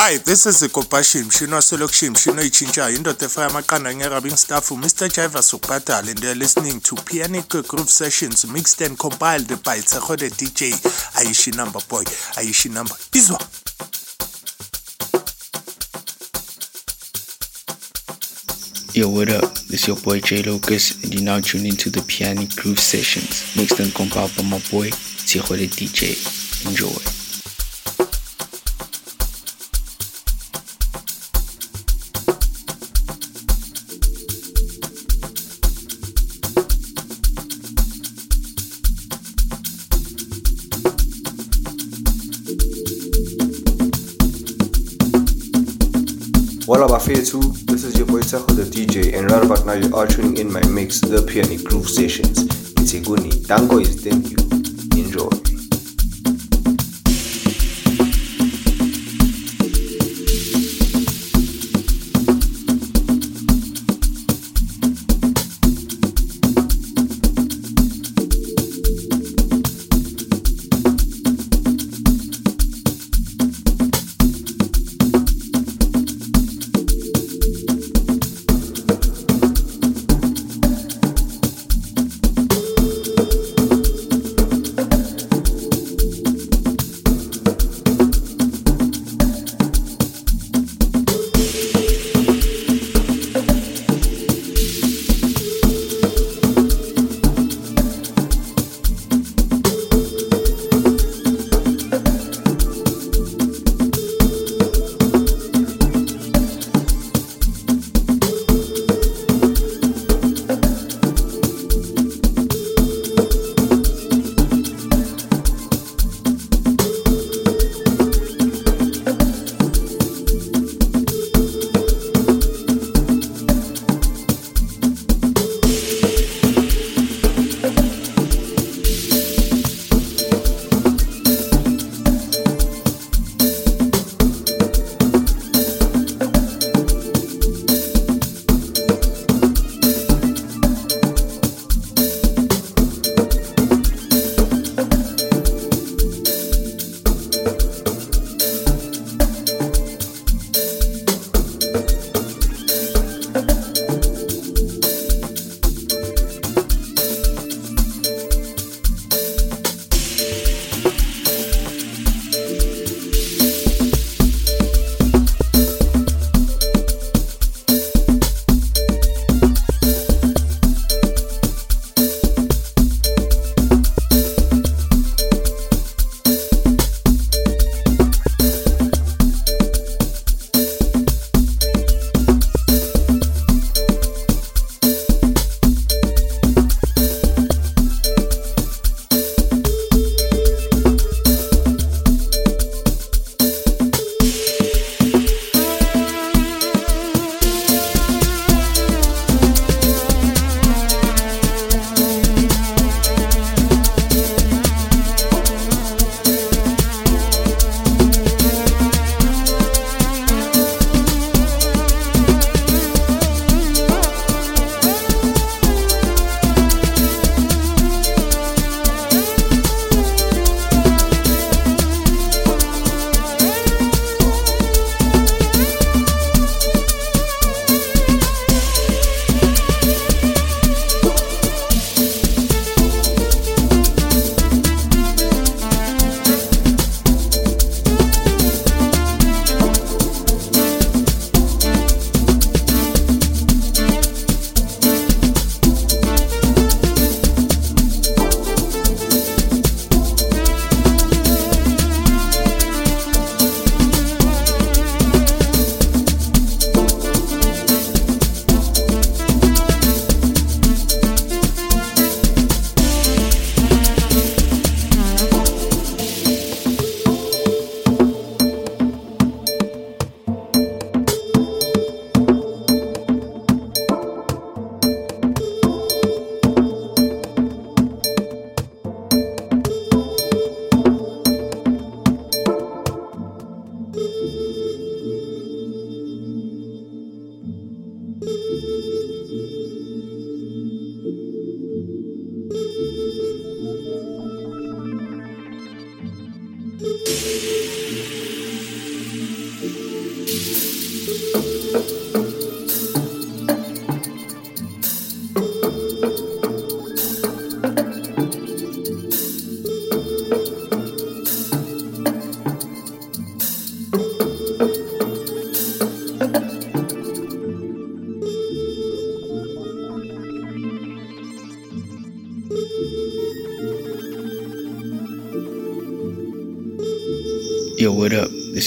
Hi, this is Kopashi mshini waselokishini mshini oyitshintshayo indoda efaka amaqanda nge-rubbing staff Mr. Jiver Sukbadal and they're listening to Pianic Groove Sessions mixed and compiled by Tsegode DJ Aishi Number Boy Aishi Number Izwa Yo, what up? This your boy J Locus, and you're now tune into the Pianic Groove Sessions, mixed and compiled by my boy Tsegode DJ. Enjoy. This is your boy Taho the DJ, and right about now you are tuning in my mix, The Pianic Groove Sessions. It's a good Tango is thank you.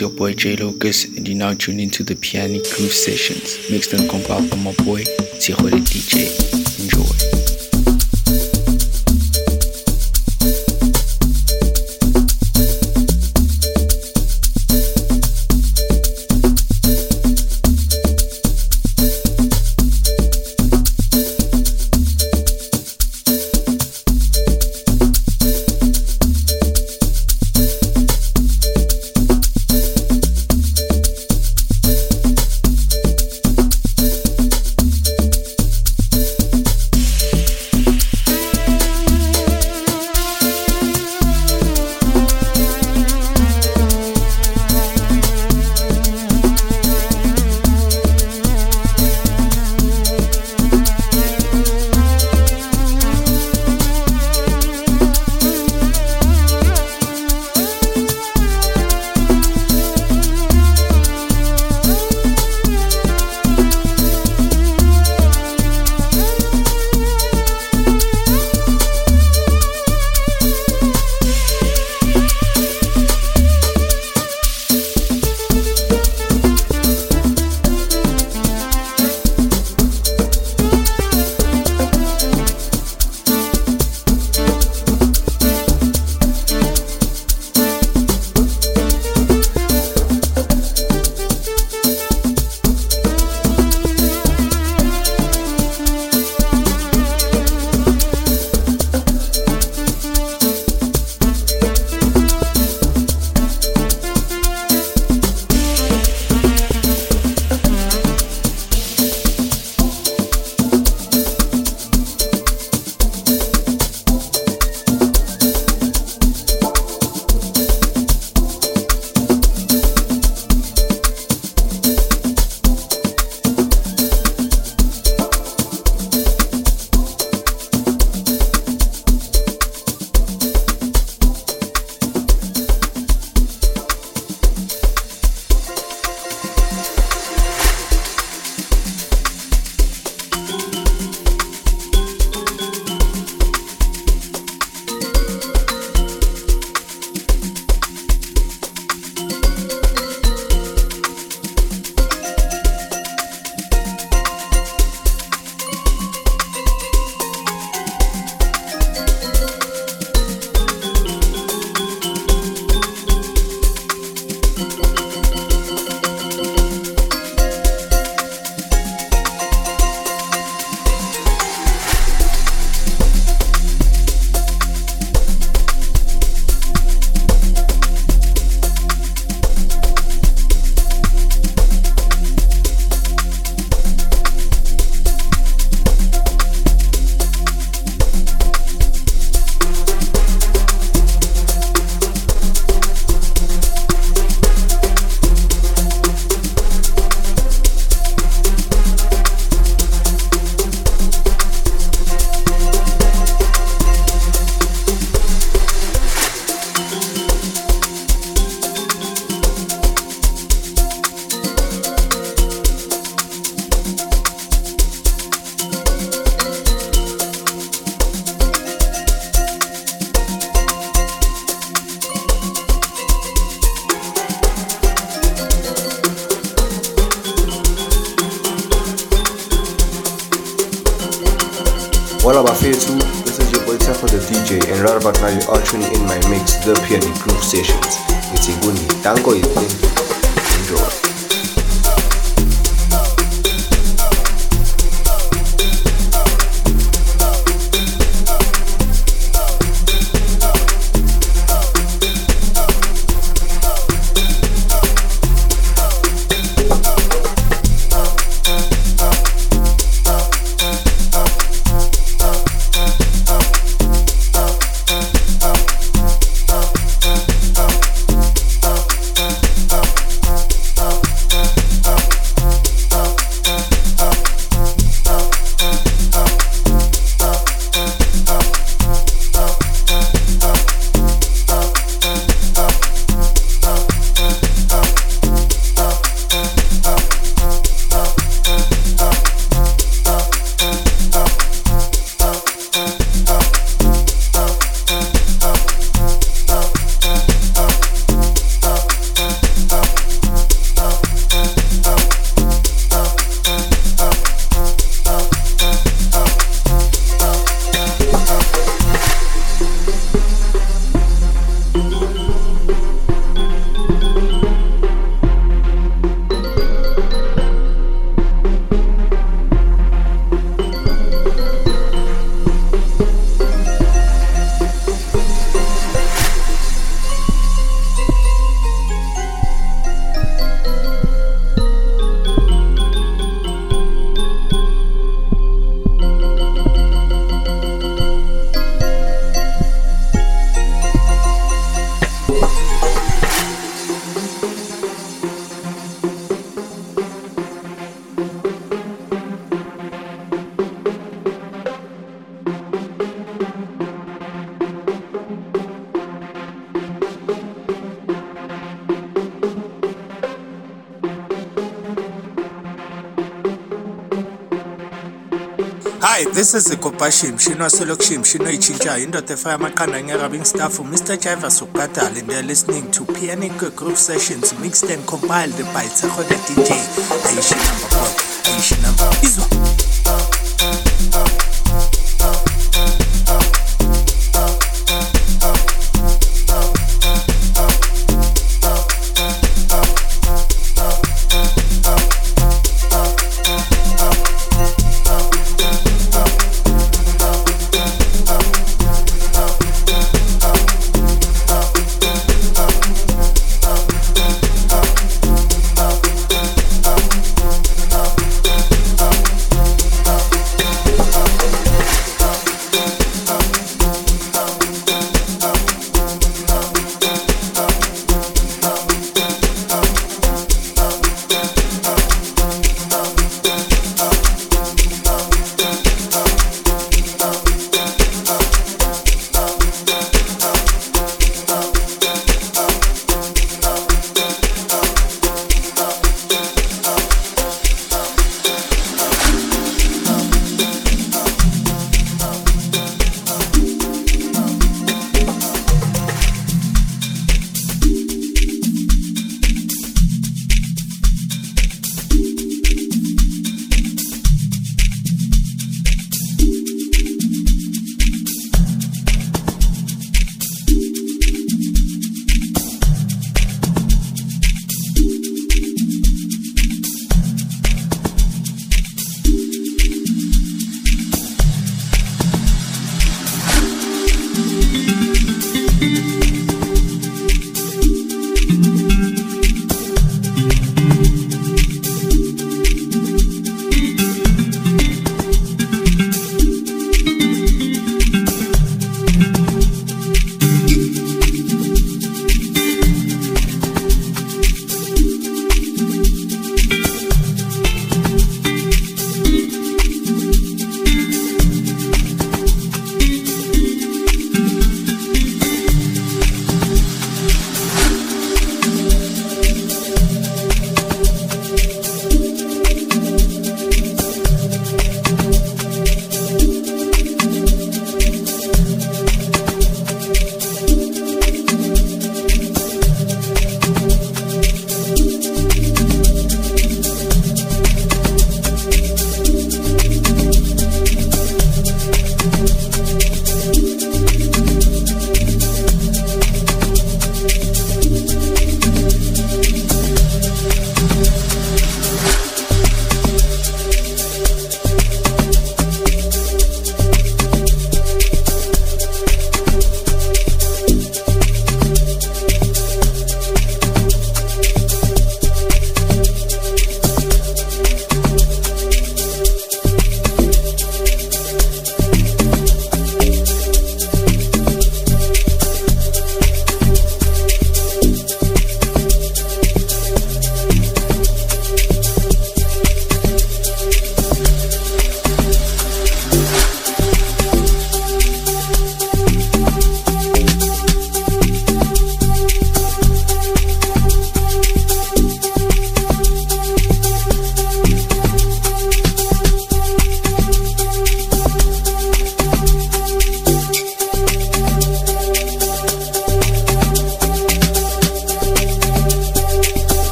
Your boy J Locus, and you're now tune into the Pianic Groove Sessions, mixed and compiled by my boy Tiejo the DJ. Enjoy. Is Kopashi Mshino Selokshi Mshino Ichinja indoda efaka amaqanda nge-rubbing staff Mr. Jiva Sukbadal and they're listening to Pianic Groove Sessions mixed and compiled by the DJ Aishi number number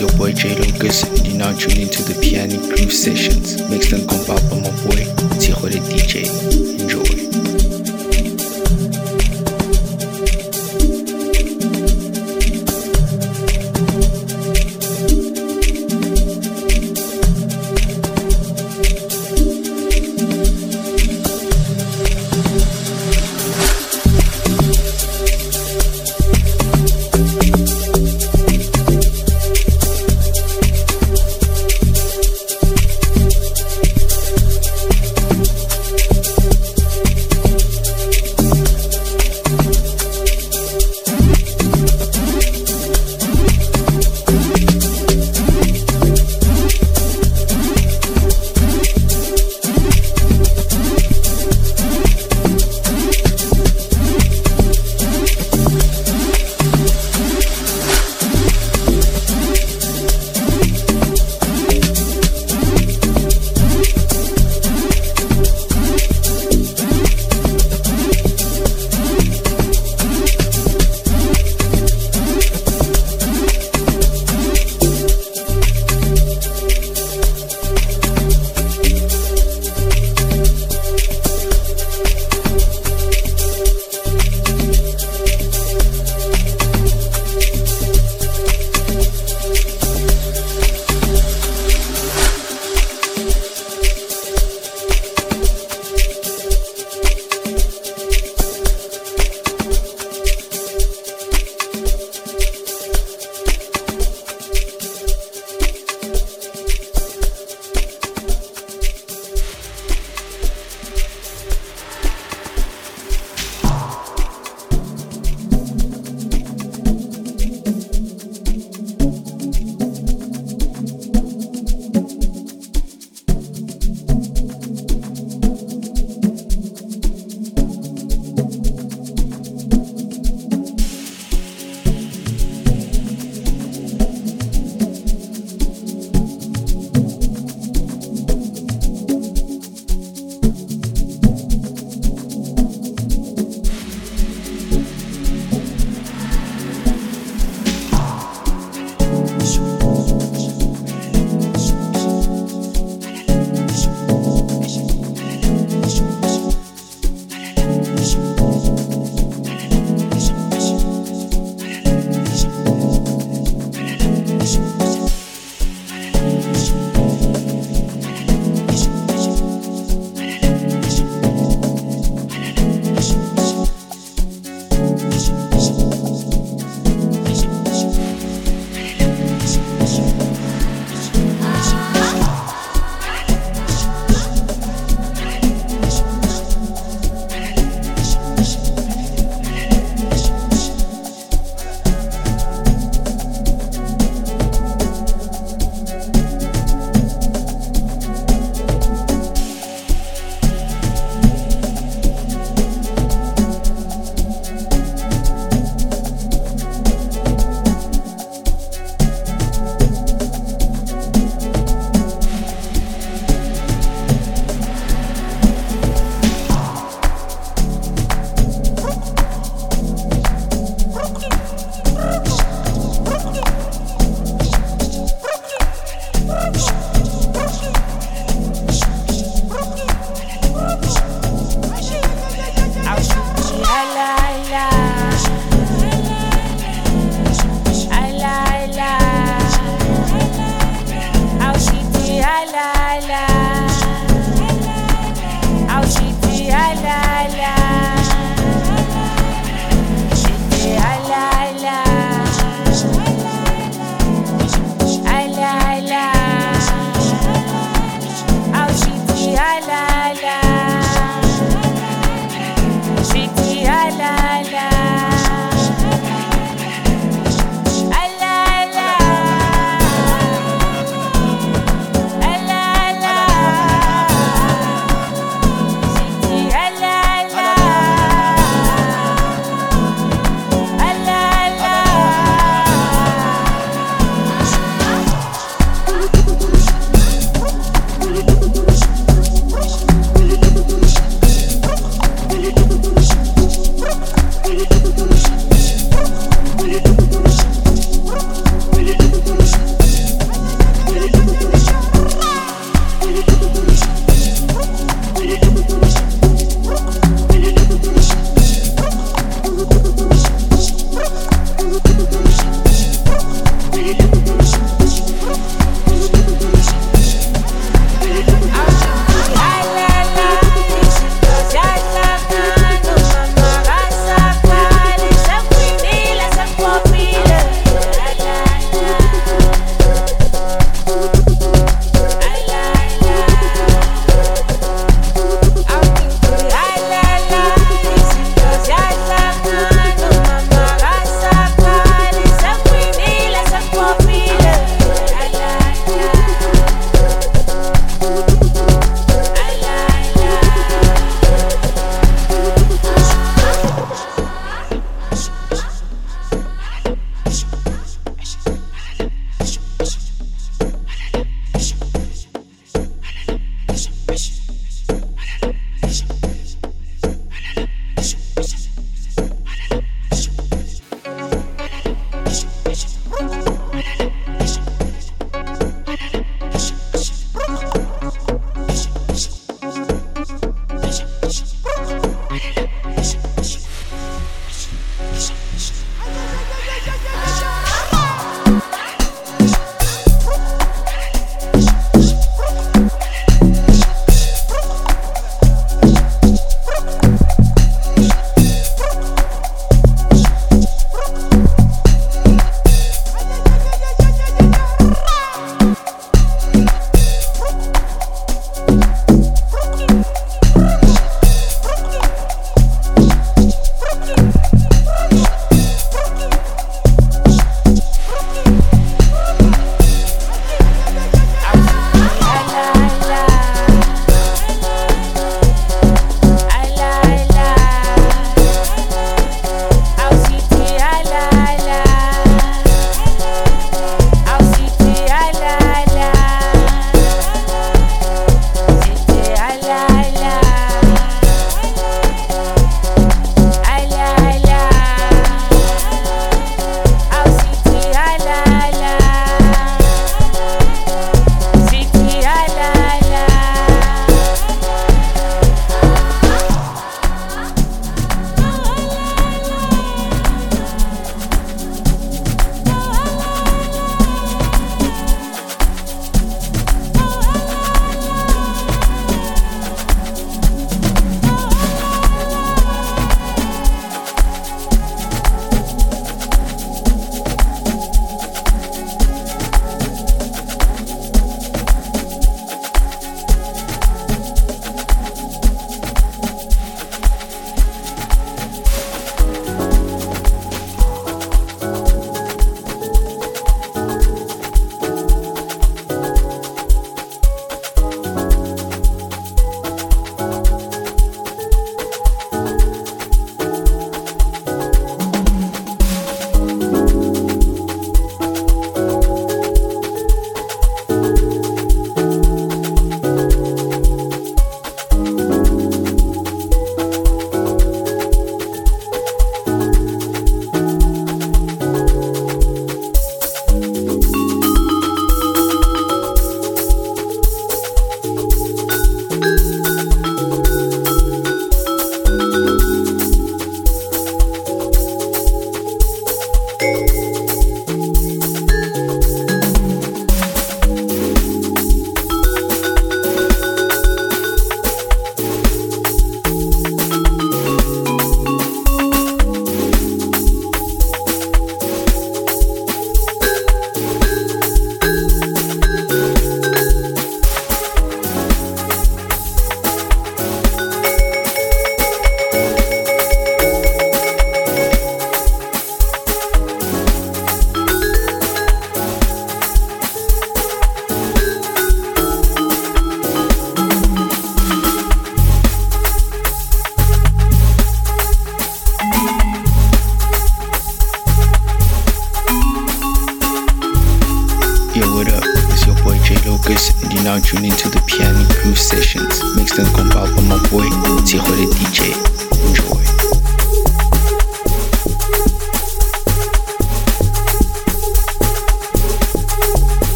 your boy J Lucas, and you're now tuned into the Pianic Groove Sessions, mixed and compiled by my boy Tijo the DJ. Enjoy.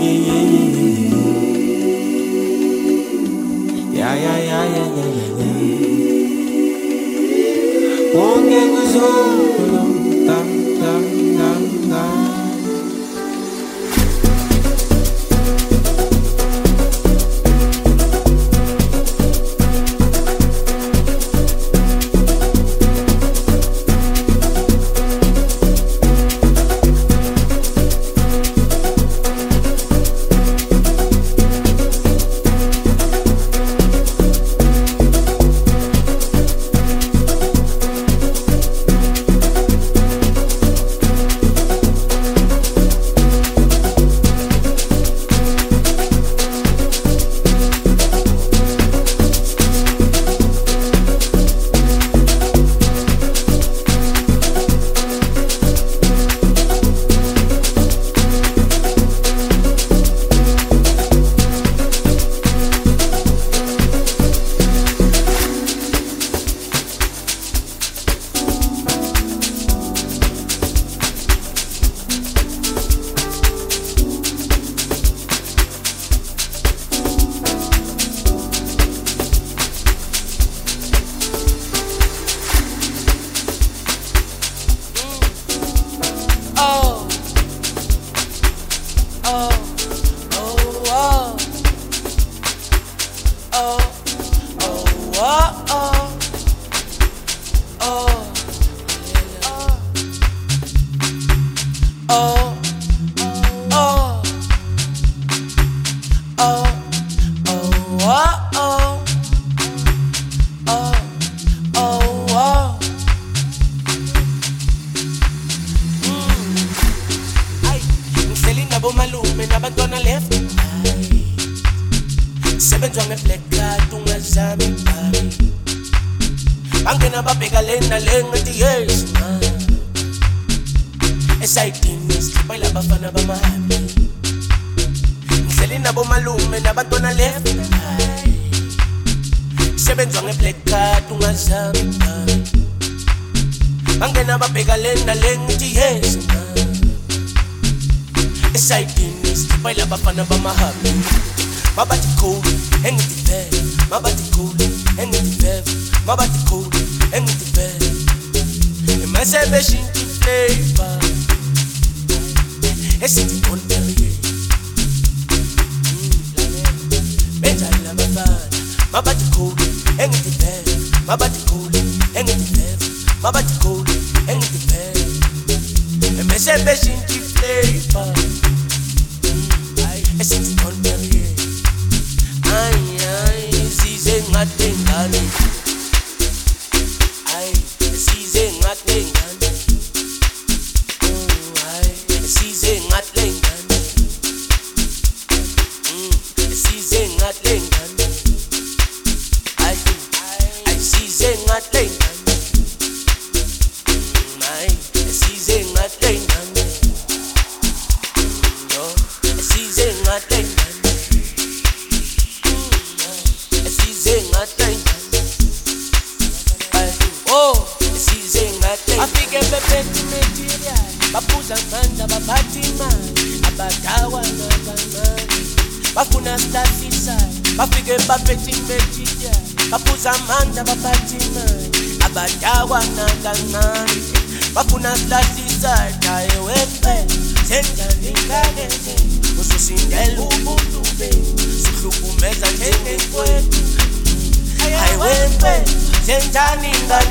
yeah Won't get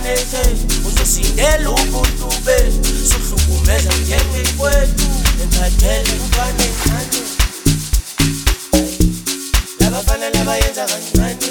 ngeze uzosindela ubuntu suhlukumeza njengekwethu emphathele mfane kancane labafana labayenza kancane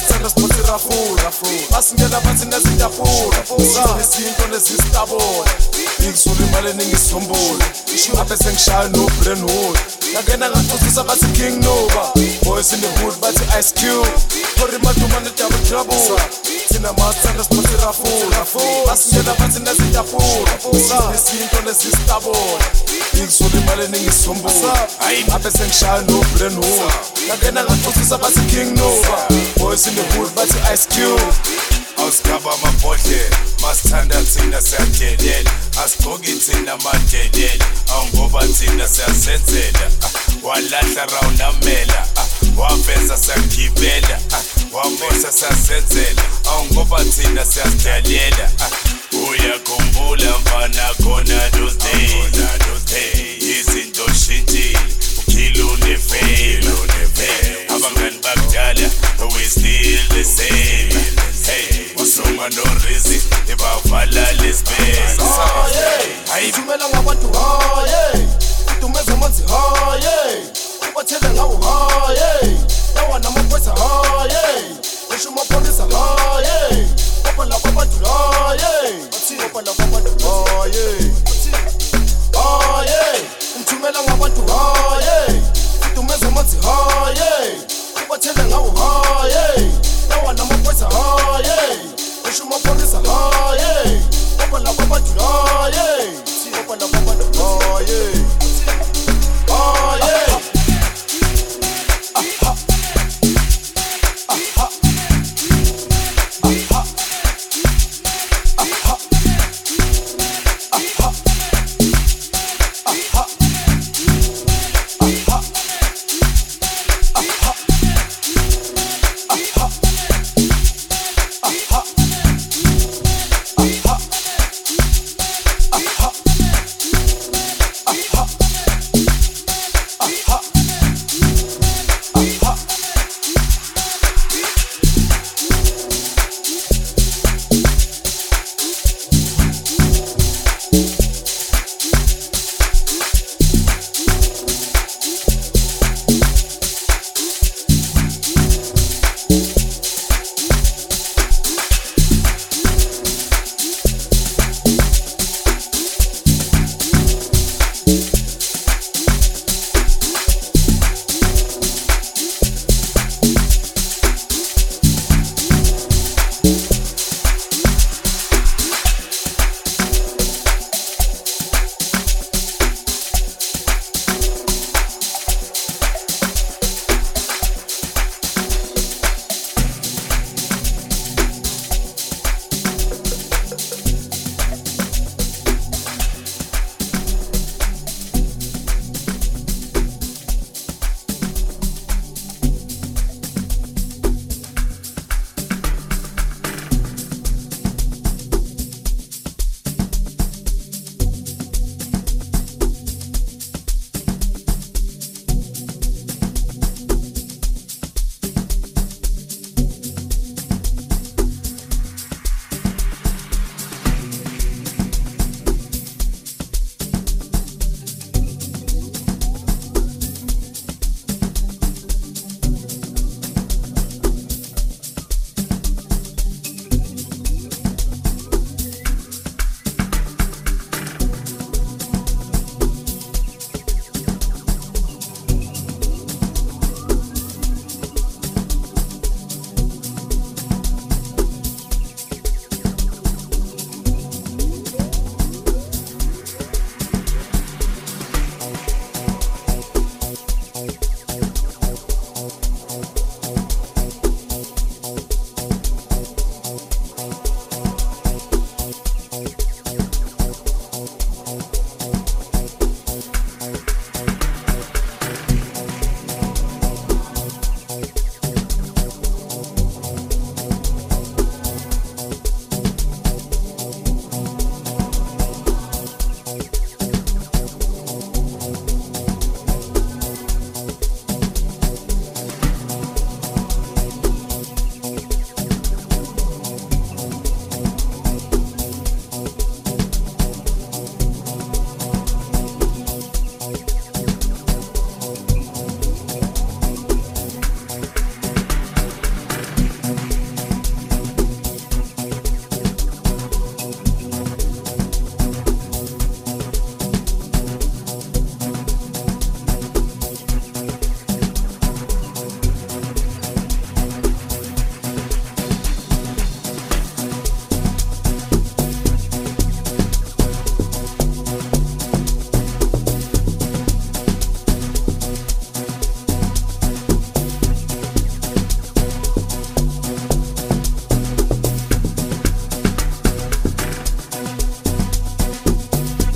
basithanda siphosirafura basingela bathina sitafura sinezinto nezisitabona insuku imali eningisombula abe sengishaya nobran hood ngangena ngathuthisa bathi king nova boys in the hood bathi ice cube. Tori madumane double trouble thina mathanda siphothe rafula asingena bathi nezitafula izinto nezisitabona ngizula imali eningisombula abe sengishaya no-brainhood ngangena ngaxoxisa bathi king nova boys in the hood bathi ice cube. Awusigaba amabhodlela masithanda thina siyadelela asigqoki thina madelela awungoba thina siyazenzela Ah, walahla rawunamela Ah, waveza sakugibela wamusa sasenzela ah. awungoba thina siyazidlalela ah. uyakhumbula mfana khona losday izinto shintshile ukhilule abangani bakudala we still the same. Hey wasonga no reason ebavala manzi hayi. Wa yeah. Now a voice high, yeah. Wish you a voice high, yeah. Oh yeah.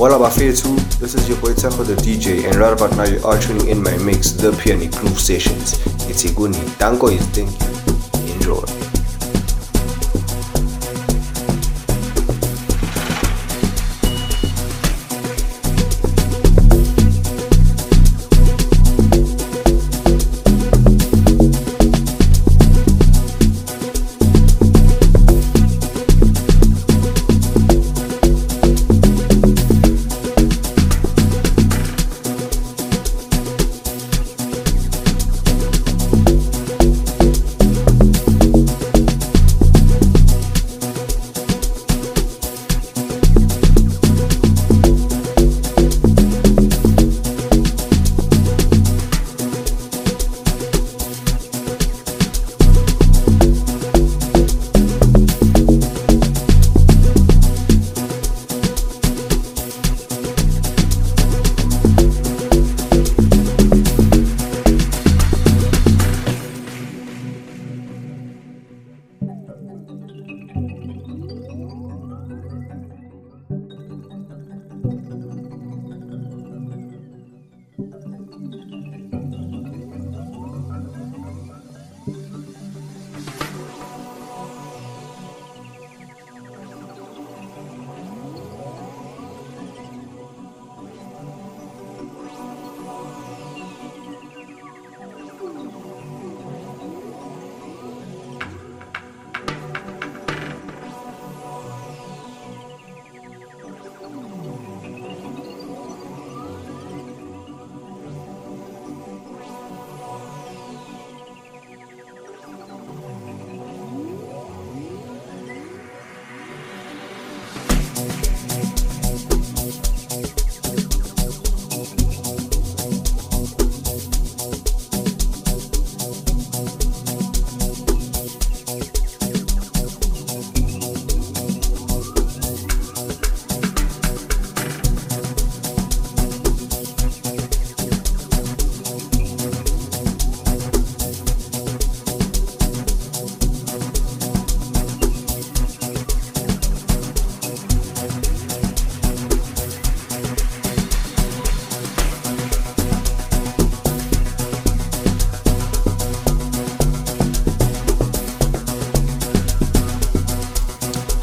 Walla Bafetu, this is your boy Tejo the DJ, and right about now you are tuning in my mix, The Pianic Groove Sessions. It's Iguni. Danko is thank you. Enjoy.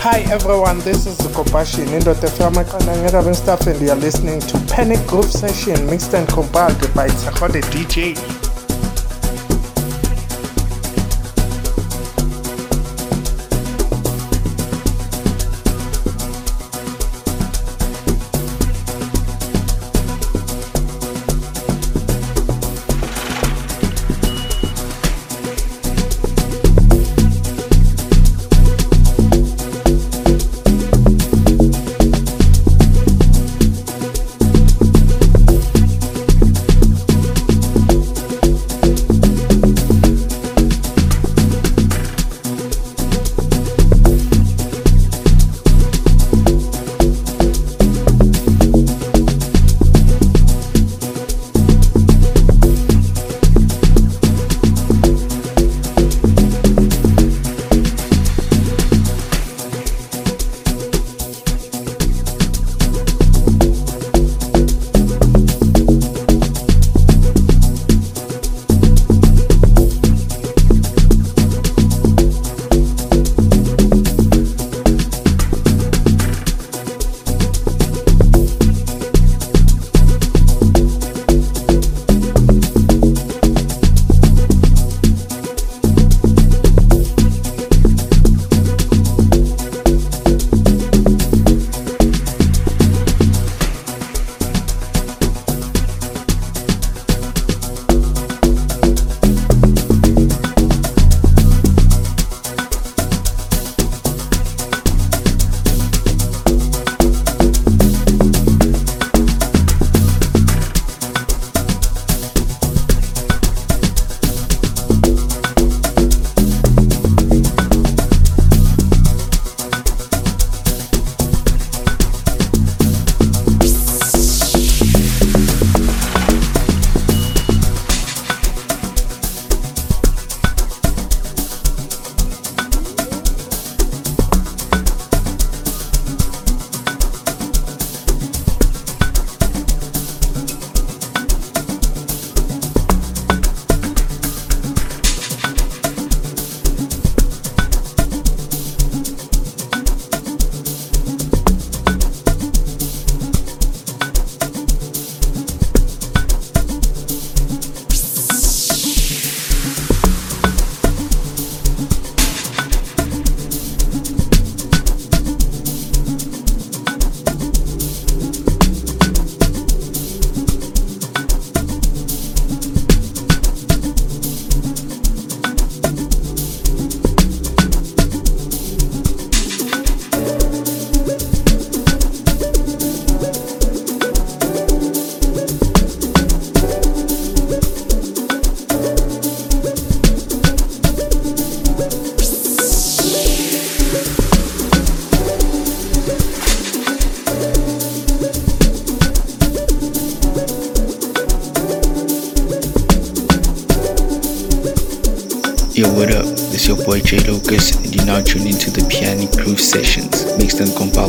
Hi everyone, this is Kopashi Nindo Tefama Kanangera Stuff and you're listening to Pianic Groove Session mixed and compiled by the DJ. Sessions, mixed and compiled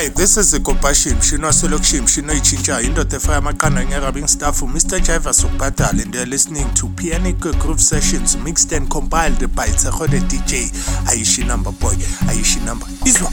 Hi, this is Kopashi Mshino waselokishini Mshino itshintshayo indoda efaka amaqanda nge-rubbing staff Mr. Jiver sokubhadala and you're listening to Pianic Groove Sessions mixed and compiled by Tsekhole DJ Aishi Number Boy Aishi Number Izwa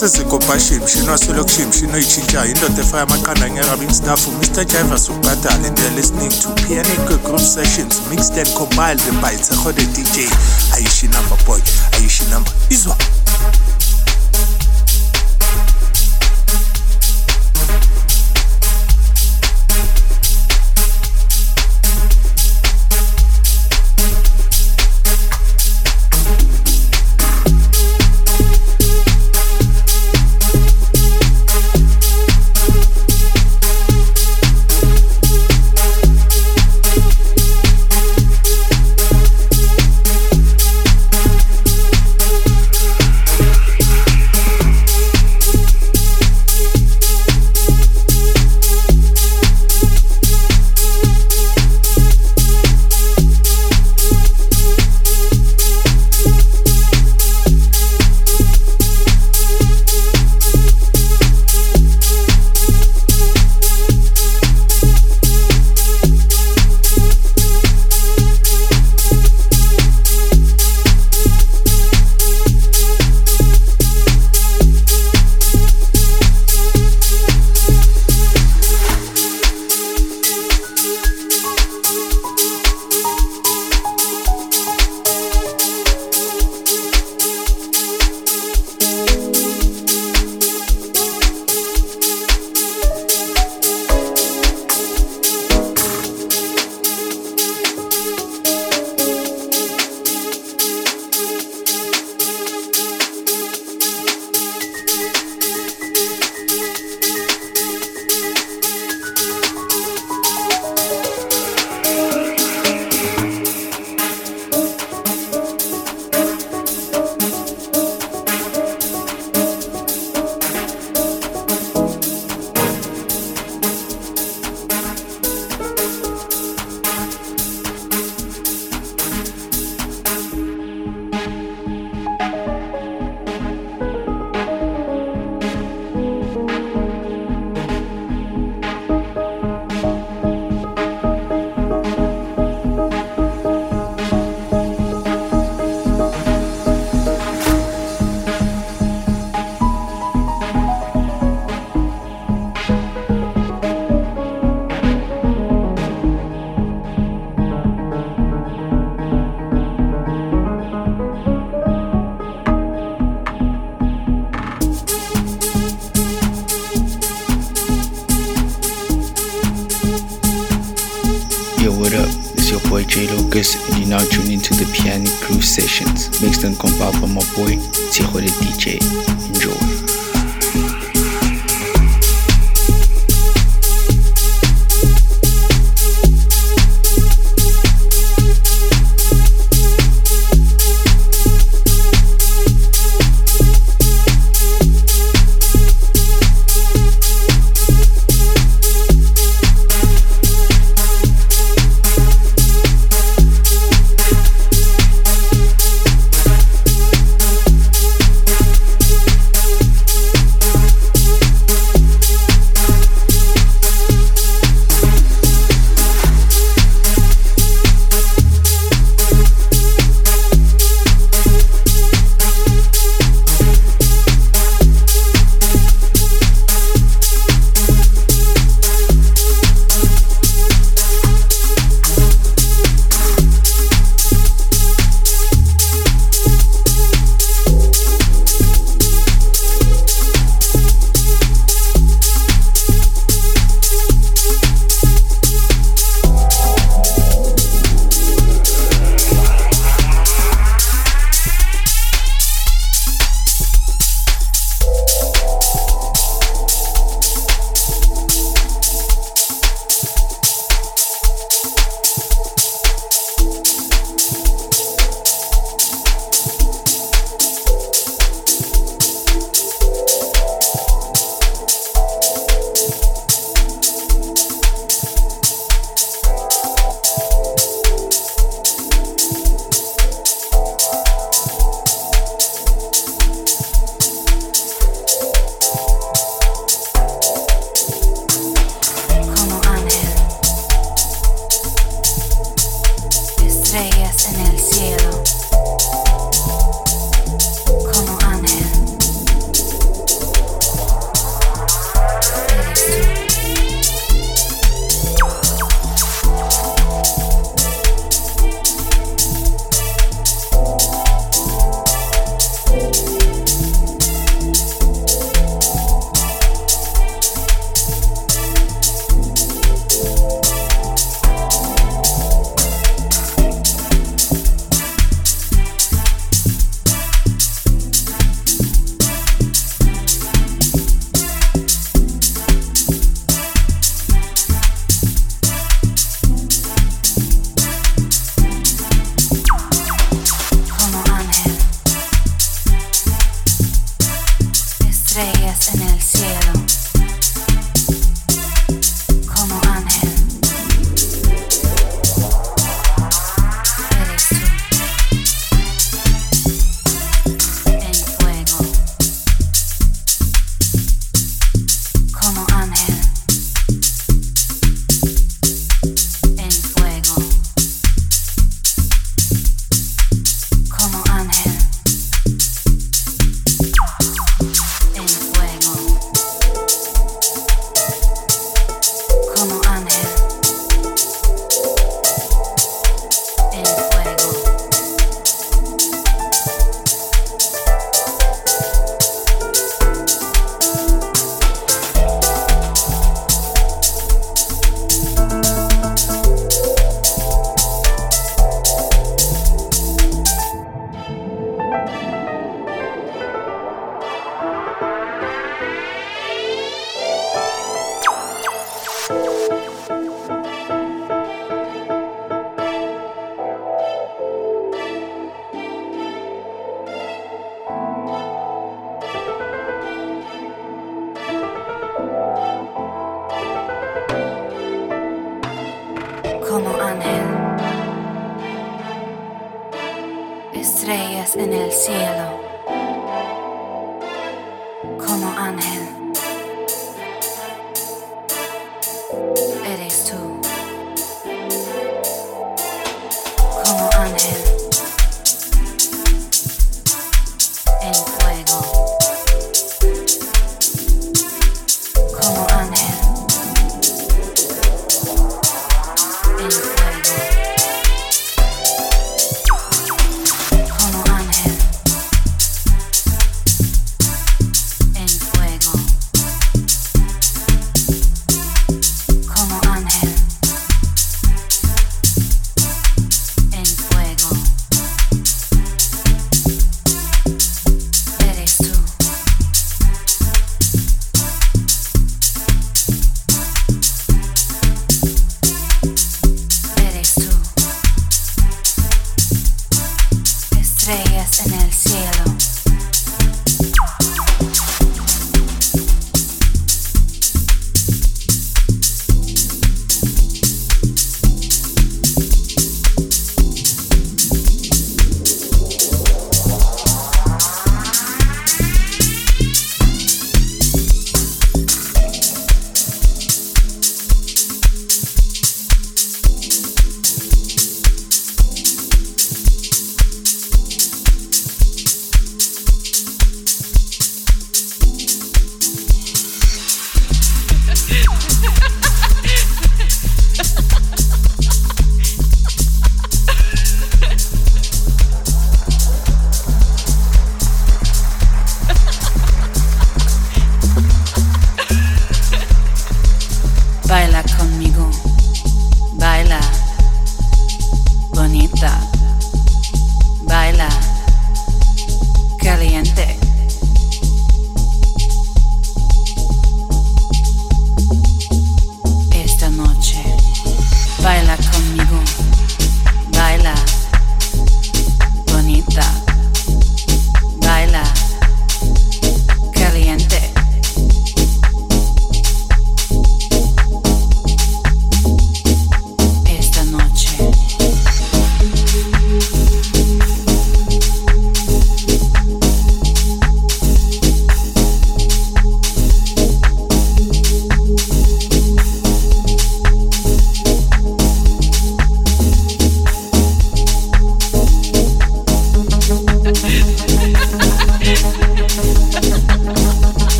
sezigobhashim shino selokishim shino itshintshayo indoda efaya amaqanda ngekabi instafu mr jivers ukubhadala and you're listening to pianico group sessions mixed and compiled by tsehode dj ayishinamba boy. Ayishinamba izwa.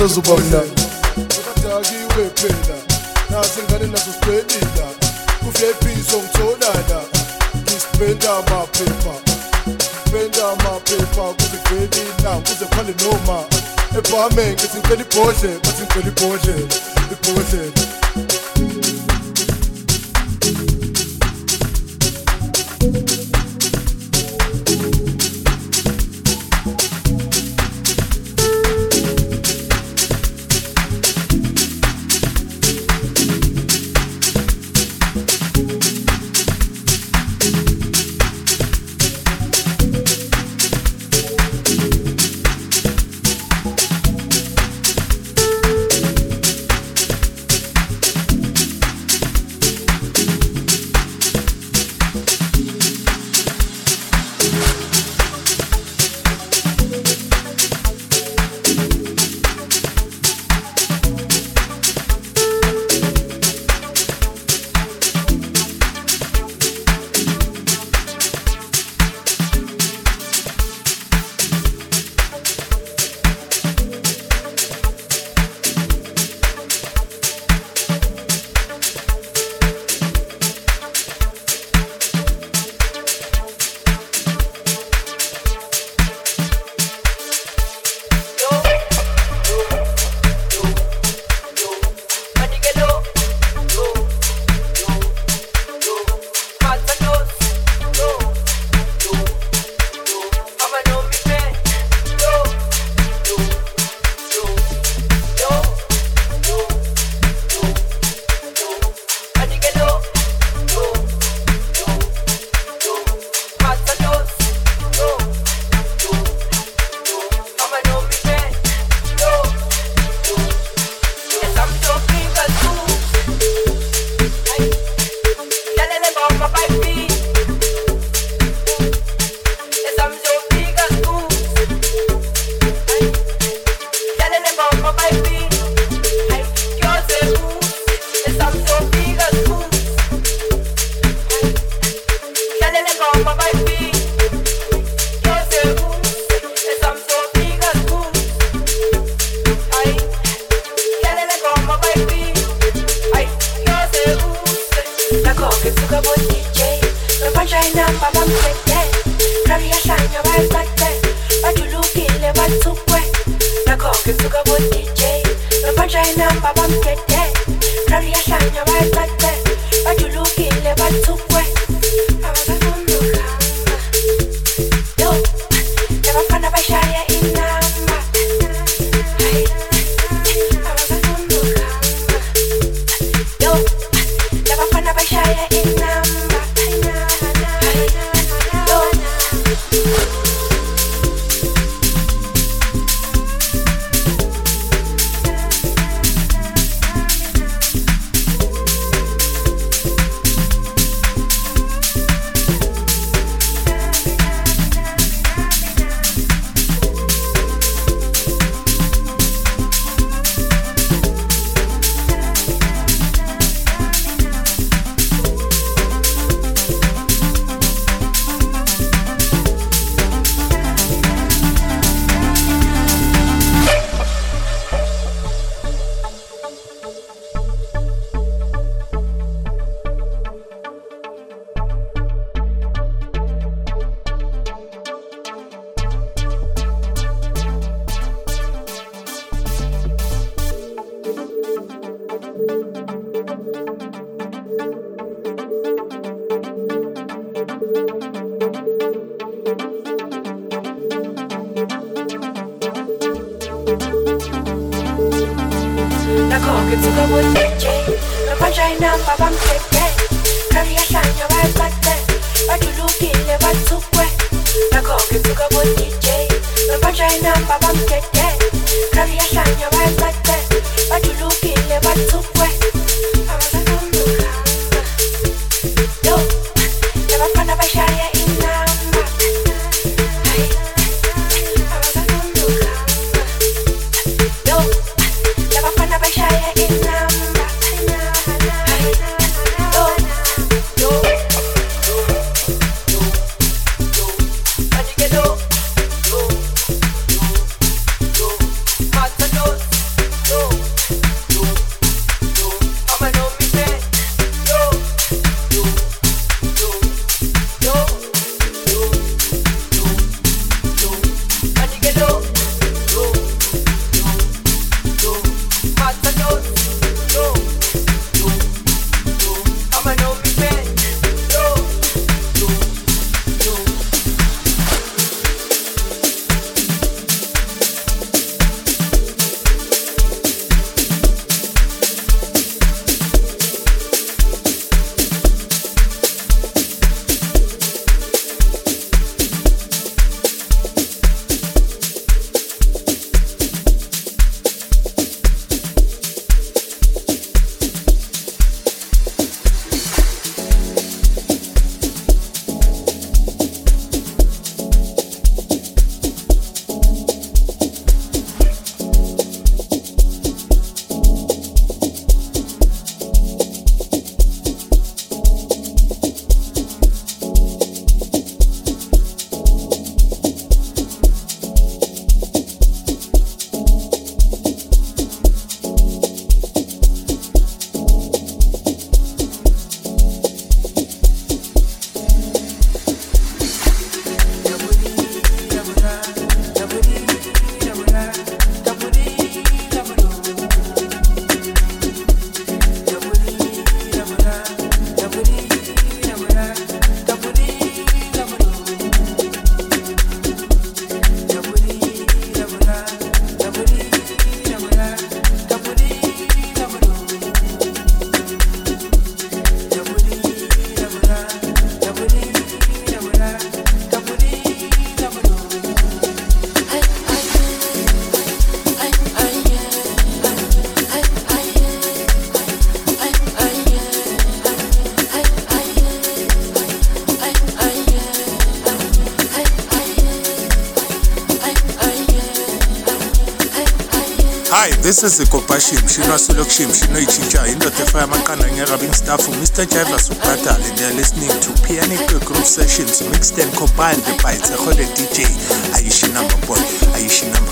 Sözü babına sesigoqa shim shini waselokhu shim shini oyitshintshayo indoda efaya amaqanda nge-rubbing staff umr jivers ubhadale theyare listening to Pianic Groove Sessions mixed and compiled by zehole dj ayishinamabol number.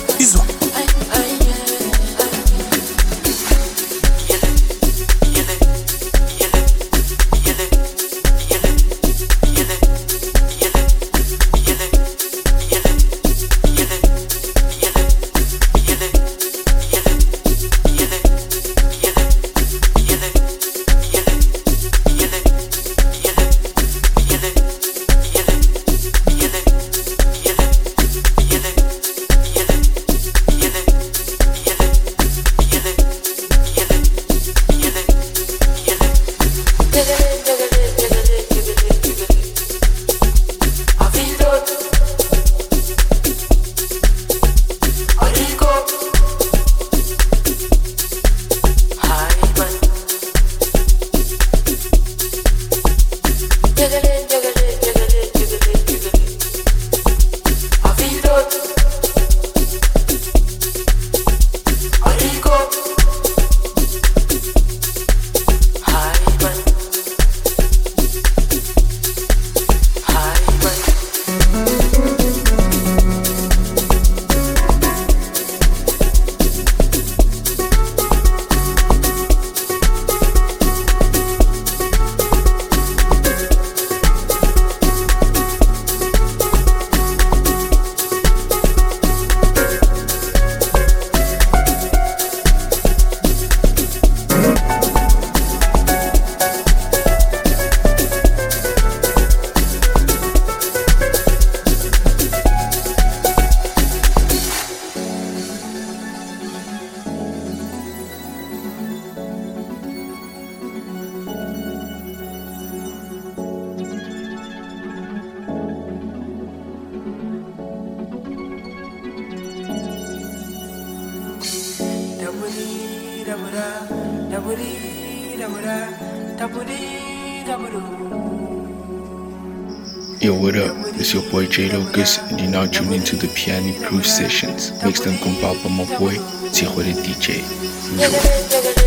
It's your boy J Locus, and you're now tuned into the Piano Groove Sessions, mixed and compiled by my boy Tijo the DJ. Enjoy.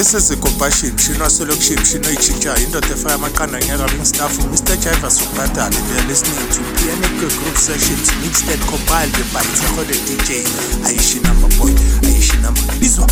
esezikopashimshini waselokishimshini oyitshintshayo indoda efaya amaqanda ngeka kwistafu mr jivers ubhatale theyare listening to pianico group sessions mixed and compiled by itsehode dj aishi number boy aishi number bizwa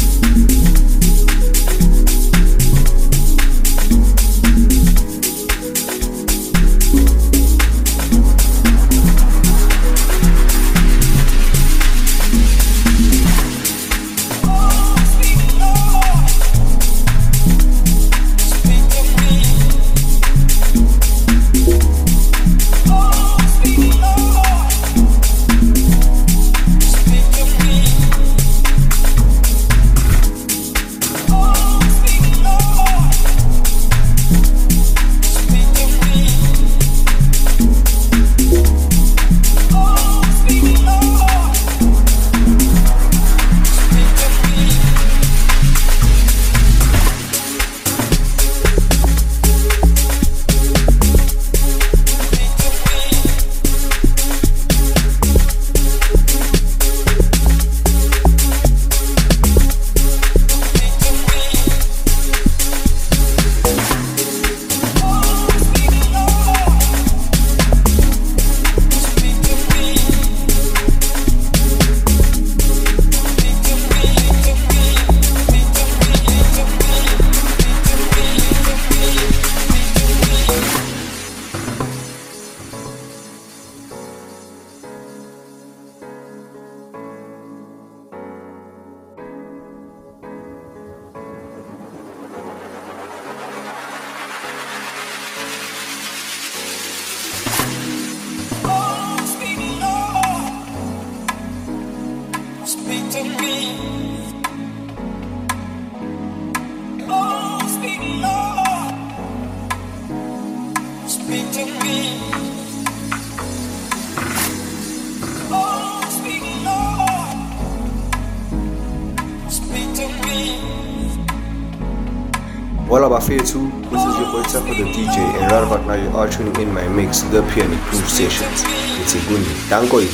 单柜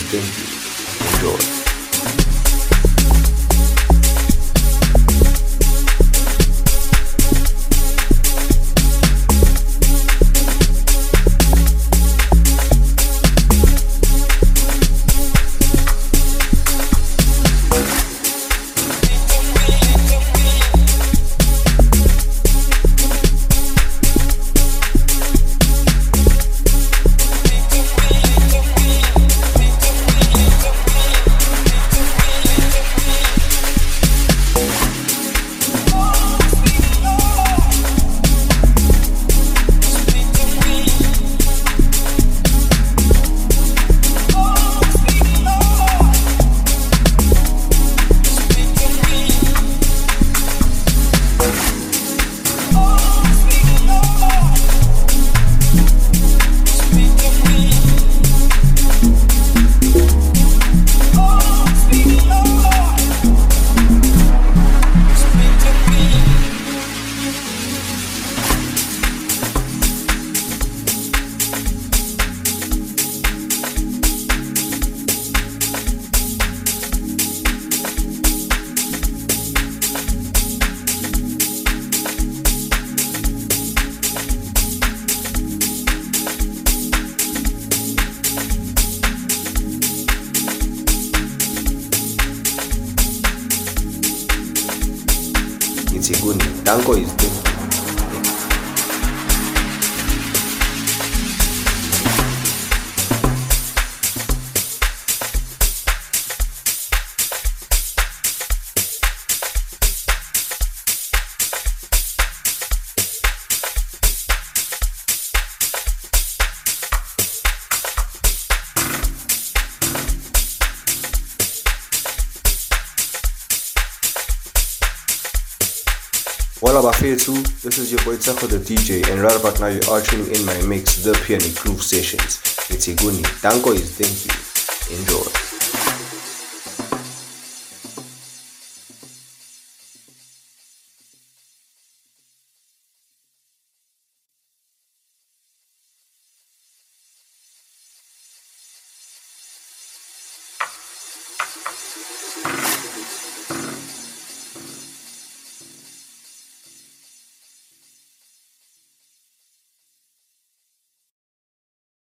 This is your boy Taco the DJ, and right about now you are tuning in my mix, The Piano Groove Sessions. It's good Danko is thank you. Enjoy.